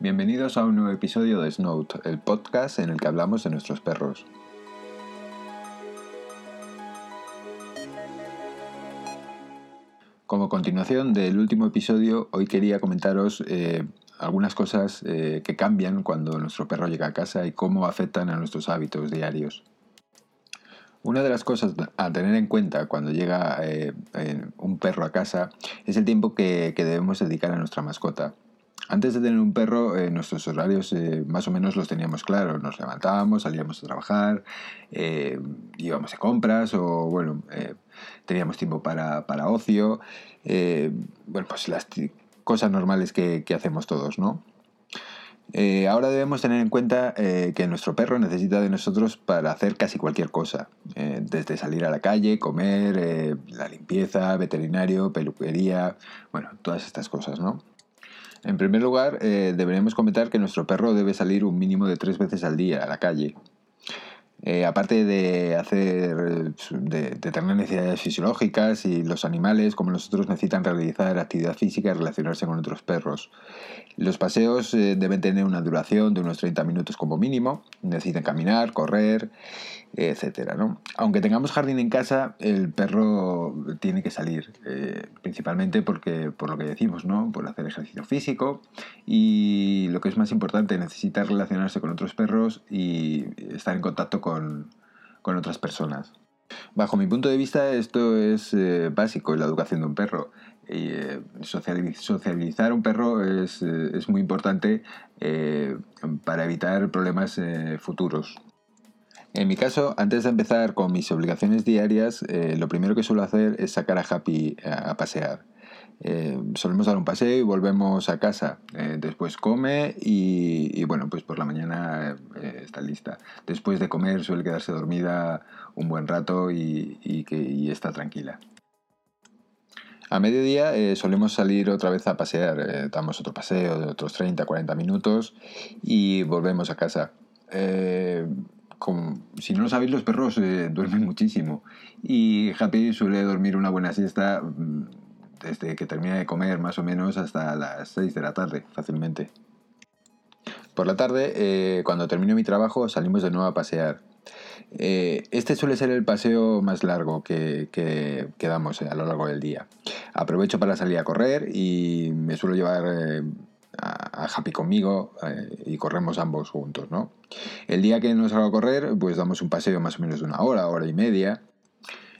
Bienvenidos a un nuevo episodio de Snout, el podcast en el que hablamos de nuestros perros. Como continuación del último episodio, hoy quería comentaros eh, algunas cosas eh, que cambian cuando nuestro perro llega a casa y cómo afectan a nuestros hábitos diarios. Una de las cosas a tener en cuenta cuando llega eh, un perro a casa es el tiempo que, debemos dedicar a nuestra mascota. Antes de tener un perro, nuestros horarios más o menos los teníamos claros. Nos levantábamos, salíamos a trabajar, íbamos de compras o, bueno, teníamos tiempo para, para ocio. bueno, pues las cosas normales que, hacemos todos, ¿no? Eh, ahora debemos tener en cuenta eh, que nuestro perro necesita de nosotros para hacer casi cualquier cosa, eh, desde salir a la calle, comer, la limpieza, veterinario, peluquería, bueno, todas estas cosas, ¿no? En primer lugar, deberíamos comentar que nuestro perro debe salir un mínimo de tres veces al día a la calle. Eh, aparte de hacer de, tener necesidades fisiológicas y los animales como nosotros necesitan realizar actividad física y relacionarse con otros perros. Los paseos eh, deben tener una duración de unos 30 minutos como mínimo, necesitan caminar, correr etcétera. ¿no? Aunque tengamos jardín en casa, el perro tiene que salir, eh, principalmente porque, por lo que decimos, ¿no? por hacer ejercicio físico y lo que es más importante, necesita relacionarse con otros perros y estar en contacto con, otras personas. Bajo mi punto de vista, esto es eh, básico en la educación de un perro. Eh, socializar un perro es, es muy importante para evitar problemas futuros. En mi caso, antes de empezar con mis obligaciones diarias, eh, lo primero que suelo hacer es sacar a Happy a, pasear. Eh, solemos dar un paseo y volvemos a casa. Eh, después come y, bueno, pues por la mañana está lista. Después de comer suele quedarse dormida un buen rato y, que, está tranquila. A mediodía solemos salir otra vez a pasear, damos otro paseo de otros 30, 40 minutos y volvemos a casa si no lo sabéis, los perros eh, duermen muchísimo. Y Happy suele dormir una buena siesta mm, desde que termina de comer, más o menos, hasta las 6 de la tarde, fácilmente. Por la tarde, eh, cuando termino mi trabajo, salimos de nuevo a pasear. Eh, este suele ser el paseo más largo que, que, damos a lo largo del día. Aprovecho para salir a correr y me suelo llevar a, Happy conmigo eh, y corremos ambos juntos, ¿no? El día que nos salgo a correr, pues damos un paseo más o menos de una hora, hora y media,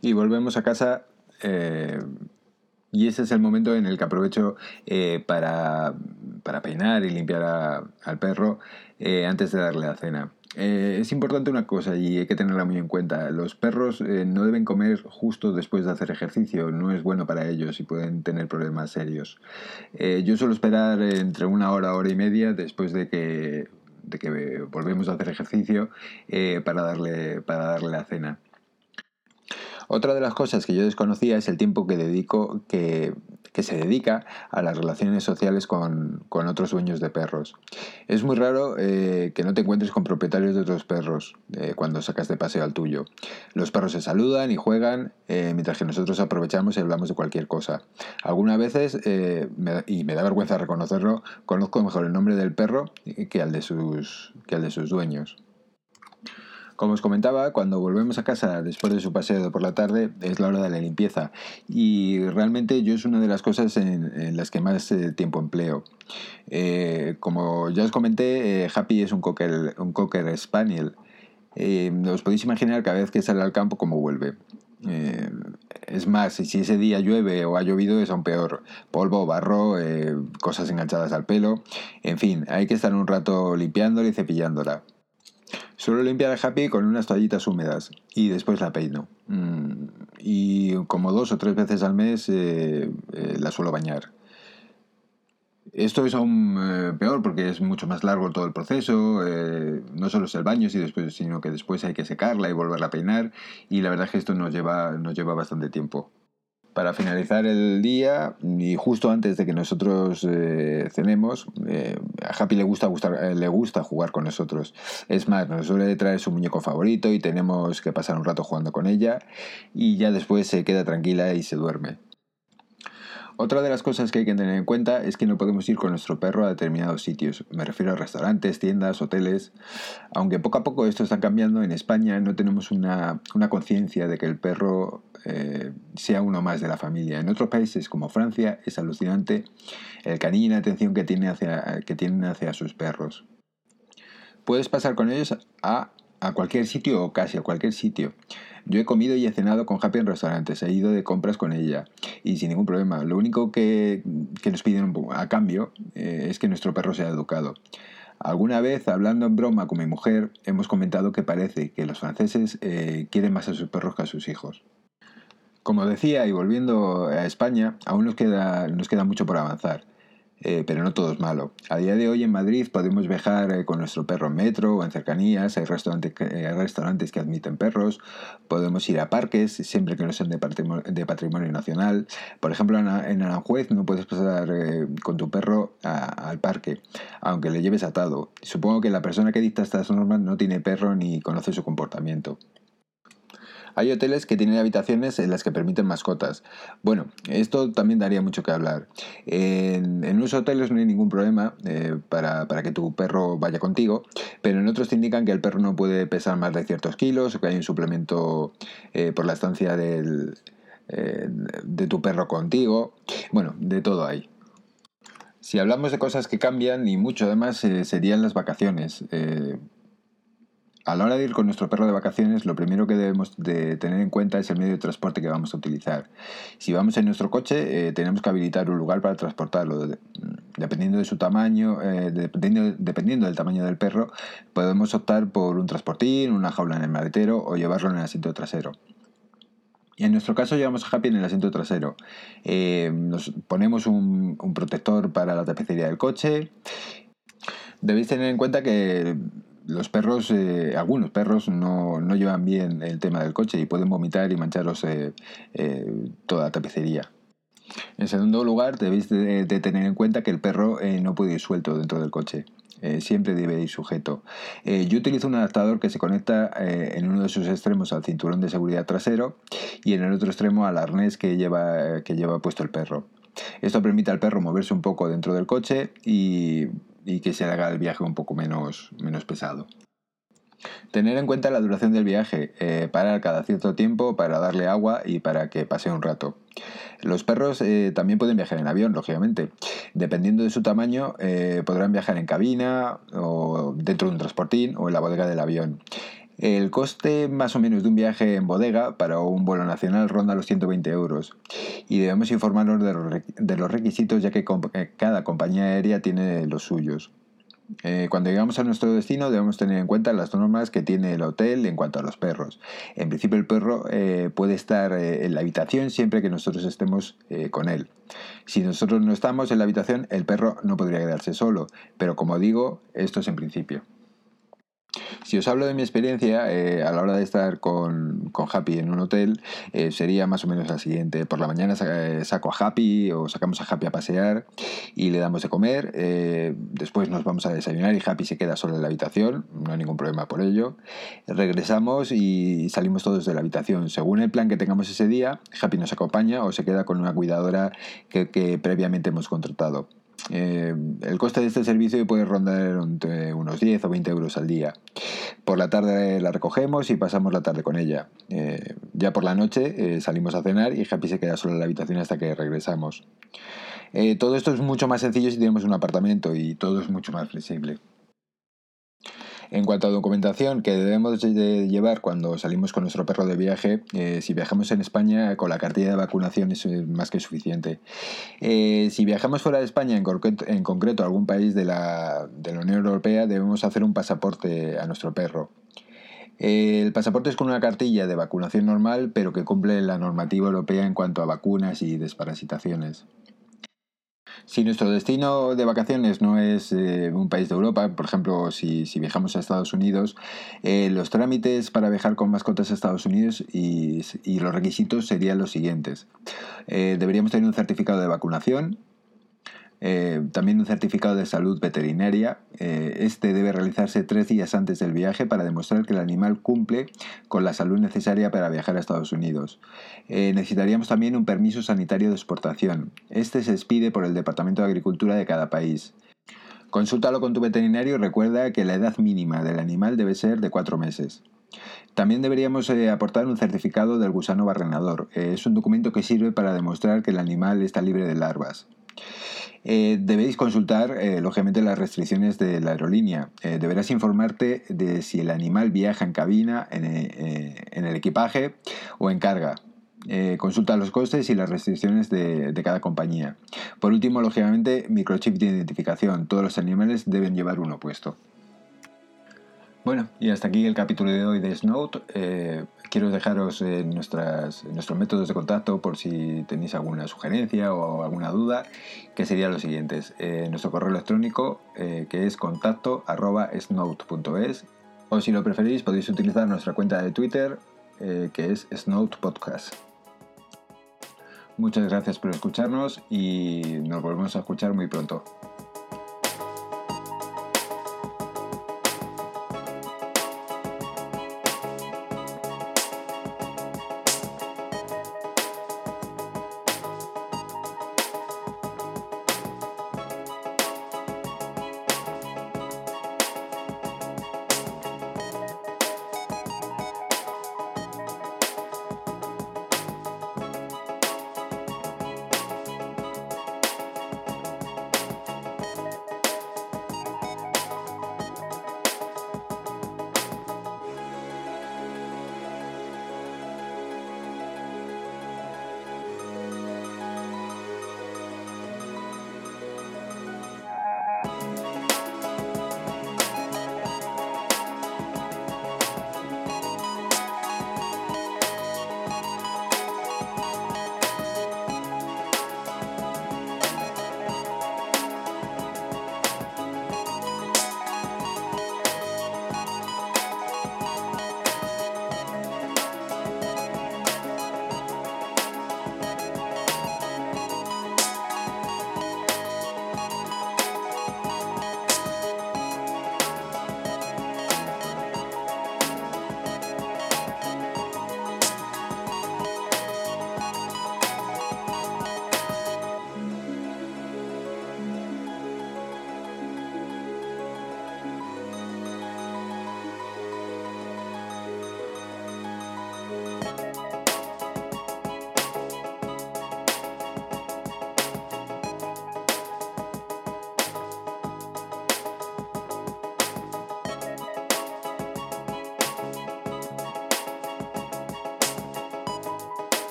y volvemos a casa. Eh, y ese es el momento en el que aprovecho eh, para, peinar y limpiar al perro antes de darle la cena. Eh, es importante una cosa y hay que tenerla muy en cuenta. Los perros eh, no deben comer justo después de hacer ejercicio, no es bueno para ellos y pueden tener problemas serios. Eh, yo suelo esperar entre una hora, hora y media después de que, de que volvemos a hacer ejercicio para, darle, para darle la cena. Otra de las cosas que yo desconocía es el tiempo que dedico, que, se dedica a las relaciones sociales con, otros dueños de perros. Es muy raro eh, que no te encuentres con propietarios de otros perros eh, cuando sacas de paseo al tuyo. Los perros se saludan y juegan, eh, mientras que nosotros aprovechamos y hablamos de cualquier cosa. Algunas veces, y me da vergüenza reconocerlo, conozco mejor el nombre del perro que al de sus, que al de sus dueños. Como os comentaba, cuando volvemos a casa después de su paseo por la tarde es la hora de la limpieza y realmente yo es una de las cosas en, las que más eh, tiempo empleo. Eh, como ya os comenté, eh, Happy es un cocker, un cocker spaniel. os podéis imaginar cada vez que sale al campo cómo vuelve. es más, si ese día llueve o ha llovido es aún peor. Polvo, barro, cosas enganchadas al pelo. En fin, hay que estar un rato limpiándola y cepillándola. Suelo limpiar a Happy con unas toallitas húmedas y después la peino. Mm, y como dos o tres veces al mes eh, eh, la suelo bañar. Esto es aún eh, peor porque es mucho más largo todo el proceso. no solo es el baño, sino que después hay que secarla y volverla a peinar. Y la verdad es que esto nos lleva, nos lleva bastante tiempo para finalizar el día y justo antes de que nosotros eh, cenemos, eh, a Happy le gusta, eh, le gusta jugar con nosotros. Es más, nos suele traer su muñeco favorito y tenemos que pasar un rato jugando con ella y ya después se queda tranquila y se duerme. Otra de las cosas que hay que tener en cuenta es que no podemos ir con nuestro perro a determinados sitios. Me refiero a restaurantes, tiendas, hoteles. Aunque poco a poco esto está cambiando, en España no tenemos una, conciencia de que el perro eh, sea uno más de la familia. En otros países como Francia es alucinante el cariño y la atención que, tienen hacia sus perros. Puedes pasar con ellos a a cualquier sitio o casi a cualquier sitio. Yo he comido y he cenado con Happy en restaurantes, he ido de compras con ella y sin ningún problema. Lo único que, nos piden a cambio eh, es que nuestro perro sea educado. Alguna vez, hablando en broma con mi mujer, hemos comentado que parece que los franceses eh, quieren más a sus perros que a sus hijos. Como decía, y volviendo a España, aún nos queda, nos queda mucho por avanzar. Eh, pero no todo es malo. A día de hoy en Madrid podemos viajar eh, con nuestro perro en metro o en cercanías, hay restaurantes, eh, restaurantes que admiten perros, podemos ir a parques siempre que no sean de patrimonio, nacional. Por ejemplo, en, Aranjuez no puedes pasar con tu perro al parque, aunque le lleves atado. Supongo que la persona que dicta estas normas no tiene perro ni conoce su comportamiento. Hay hoteles que tienen habitaciones en las que permiten mascotas. Bueno, esto también daría mucho que hablar. En, unos hoteles no hay ningún problema eh, para, que tu perro vaya contigo, pero en otros te indican que el perro no puede pesar más de ciertos kilos o que hay un suplemento eh, por la estancia eh, de tu perro contigo. Bueno, de todo hay. Si hablamos de cosas que cambian y mucho además serían las vacaciones. A la hora de ir con nuestro perro de vacaciones, lo primero que debemos de tener en cuenta es el medio de transporte que vamos a utilizar. Si vamos en nuestro coche, eh, tenemos que habilitar un lugar para transportarlo. Dependiendo de su tamaño, eh, dependiendo, del tamaño del perro, podemos optar por un transportín, una jaula en el maletero o llevarlo en el asiento trasero. En nuestro caso llevamos a Happy en el asiento trasero. Eh, nos ponemos un protector para la tapicería del coche. Debéis tener en cuenta que los perros, eh, algunos perros no, llevan bien el tema del coche y pueden vomitar y mancharos eh, eh, toda la tapicería. En segundo lugar, debéis de, tener en cuenta que el perro no puede ir suelto dentro del coche. siempre debe ir sujeto. yo utilizo un adaptador que se conecta en uno de sus extremos al cinturón de seguridad trasero y en el otro extremo al arnés que lleva, que lleva puesto el perro. Esto permite al perro moverse un poco dentro del coche y y que se haga el viaje un poco menos, menos pesado. Tener en cuenta la duración del viaje, eh, parar cada cierto tiempo para darle agua y para que pase un rato. Los perros eh, también pueden viajar en avión, lógicamente. Dependiendo de su tamaño, eh, podrán viajar en cabina o dentro de un transportín o en la bodega del avión. El coste más o menos de un viaje en bodega para un vuelo nacional ronda los 120 euros y debemos informarnos de los requisitos ya que eh, cada compañía aérea tiene los suyos. Eh, cuando llegamos a nuestro destino debemos tener en cuenta las normas que tiene el hotel en cuanto a los perros. En principio el perro eh, puede estar en la habitación siempre que nosotros estemos con él. Si nosotros no estamos en la habitación el perro no podría quedarse solo, pero como digo, esto es en principio. Si os hablo de mi experiencia eh, a la hora de estar con, Happy en un hotel, eh, sería más o menos la siguiente. Por la mañana eh, saco a Happy o sacamos a Happy a pasear y le damos de comer. después nos vamos a desayunar y Happy se queda solo en la habitación, no hay ningún problema por ello. Regresamos y salimos todos de la habitación. Según el plan que tengamos ese día, Happy nos acompaña o se queda con una cuidadora que previamente hemos contratado. Eh, el coste de este servicio puede rondar entre unos 10 o 20 euros al día. Por la tarde la recogemos y pasamos la tarde con ella. Eh, ya por la noche eh, salimos a cenar y Happy se queda solo en la habitación hasta que regresamos. todo esto es mucho más sencillo si tenemos un apartamento y todo es mucho más flexible. En cuanto a documentación que debemos de llevar cuando salimos con nuestro perro de viaje, eh, si viajamos en España con la cartilla de vacunación es eh, más que suficiente. Eh, si viajamos fuera de España, en concreto, a algún país de la Unión Europea, debemos hacer un pasaporte a nuestro perro. El pasaporte es con una cartilla de vacunación normal, pero que cumple la normativa europea en cuanto a vacunas y desparasitaciones. Si nuestro destino de vacaciones no es eh, un país de Europa, por ejemplo, si, viajamos a Estados Unidos, eh, los trámites para viajar con mascotas a Estados Unidos y, los requisitos serían los siguientes. Eh, deberíamos tener un certificado de vacunación, Eh, también un certificado de salud veterinaria. Eh, este debe realizarse tres días antes del viaje para demostrar que el animal cumple con la salud necesaria para viajar a Estados Unidos. Eh, necesitaríamos también un permiso sanitario de exportación. Este se expide por el Departamento de Agricultura de cada país. Consúltalo con tu veterinario y recuerda que la edad mínima del animal debe ser de cuatro meses. También deberíamos aportar un certificado del gusano barrenador. es un documento que sirve para demostrar que el animal está libre de larvas. Eh, debéis consultar, eh, lógicamente, las restricciones de la aerolínea. Eh, deberás informarte de si el animal viaja en cabina, en, el equipaje o en carga. consulta los costes y las restricciones de, de, cada compañía. Por último, lógicamente, microchip de identificación. Todos los animales deben llevar uno puesto. Bueno, y hasta aquí el capítulo de hoy de Snout. Eh, quiero dejaros nuestras, nuestros métodos de contacto por si tenéis alguna sugerencia o alguna duda, que serían los siguientes. Eh, nuestro correo electrónico, eh, que es contacto o si lo preferís, podéis utilizar nuestra cuenta de Twitter, que es Snout Podcast. Muchas gracias por escucharnos y nos volvemos a escuchar muy pronto.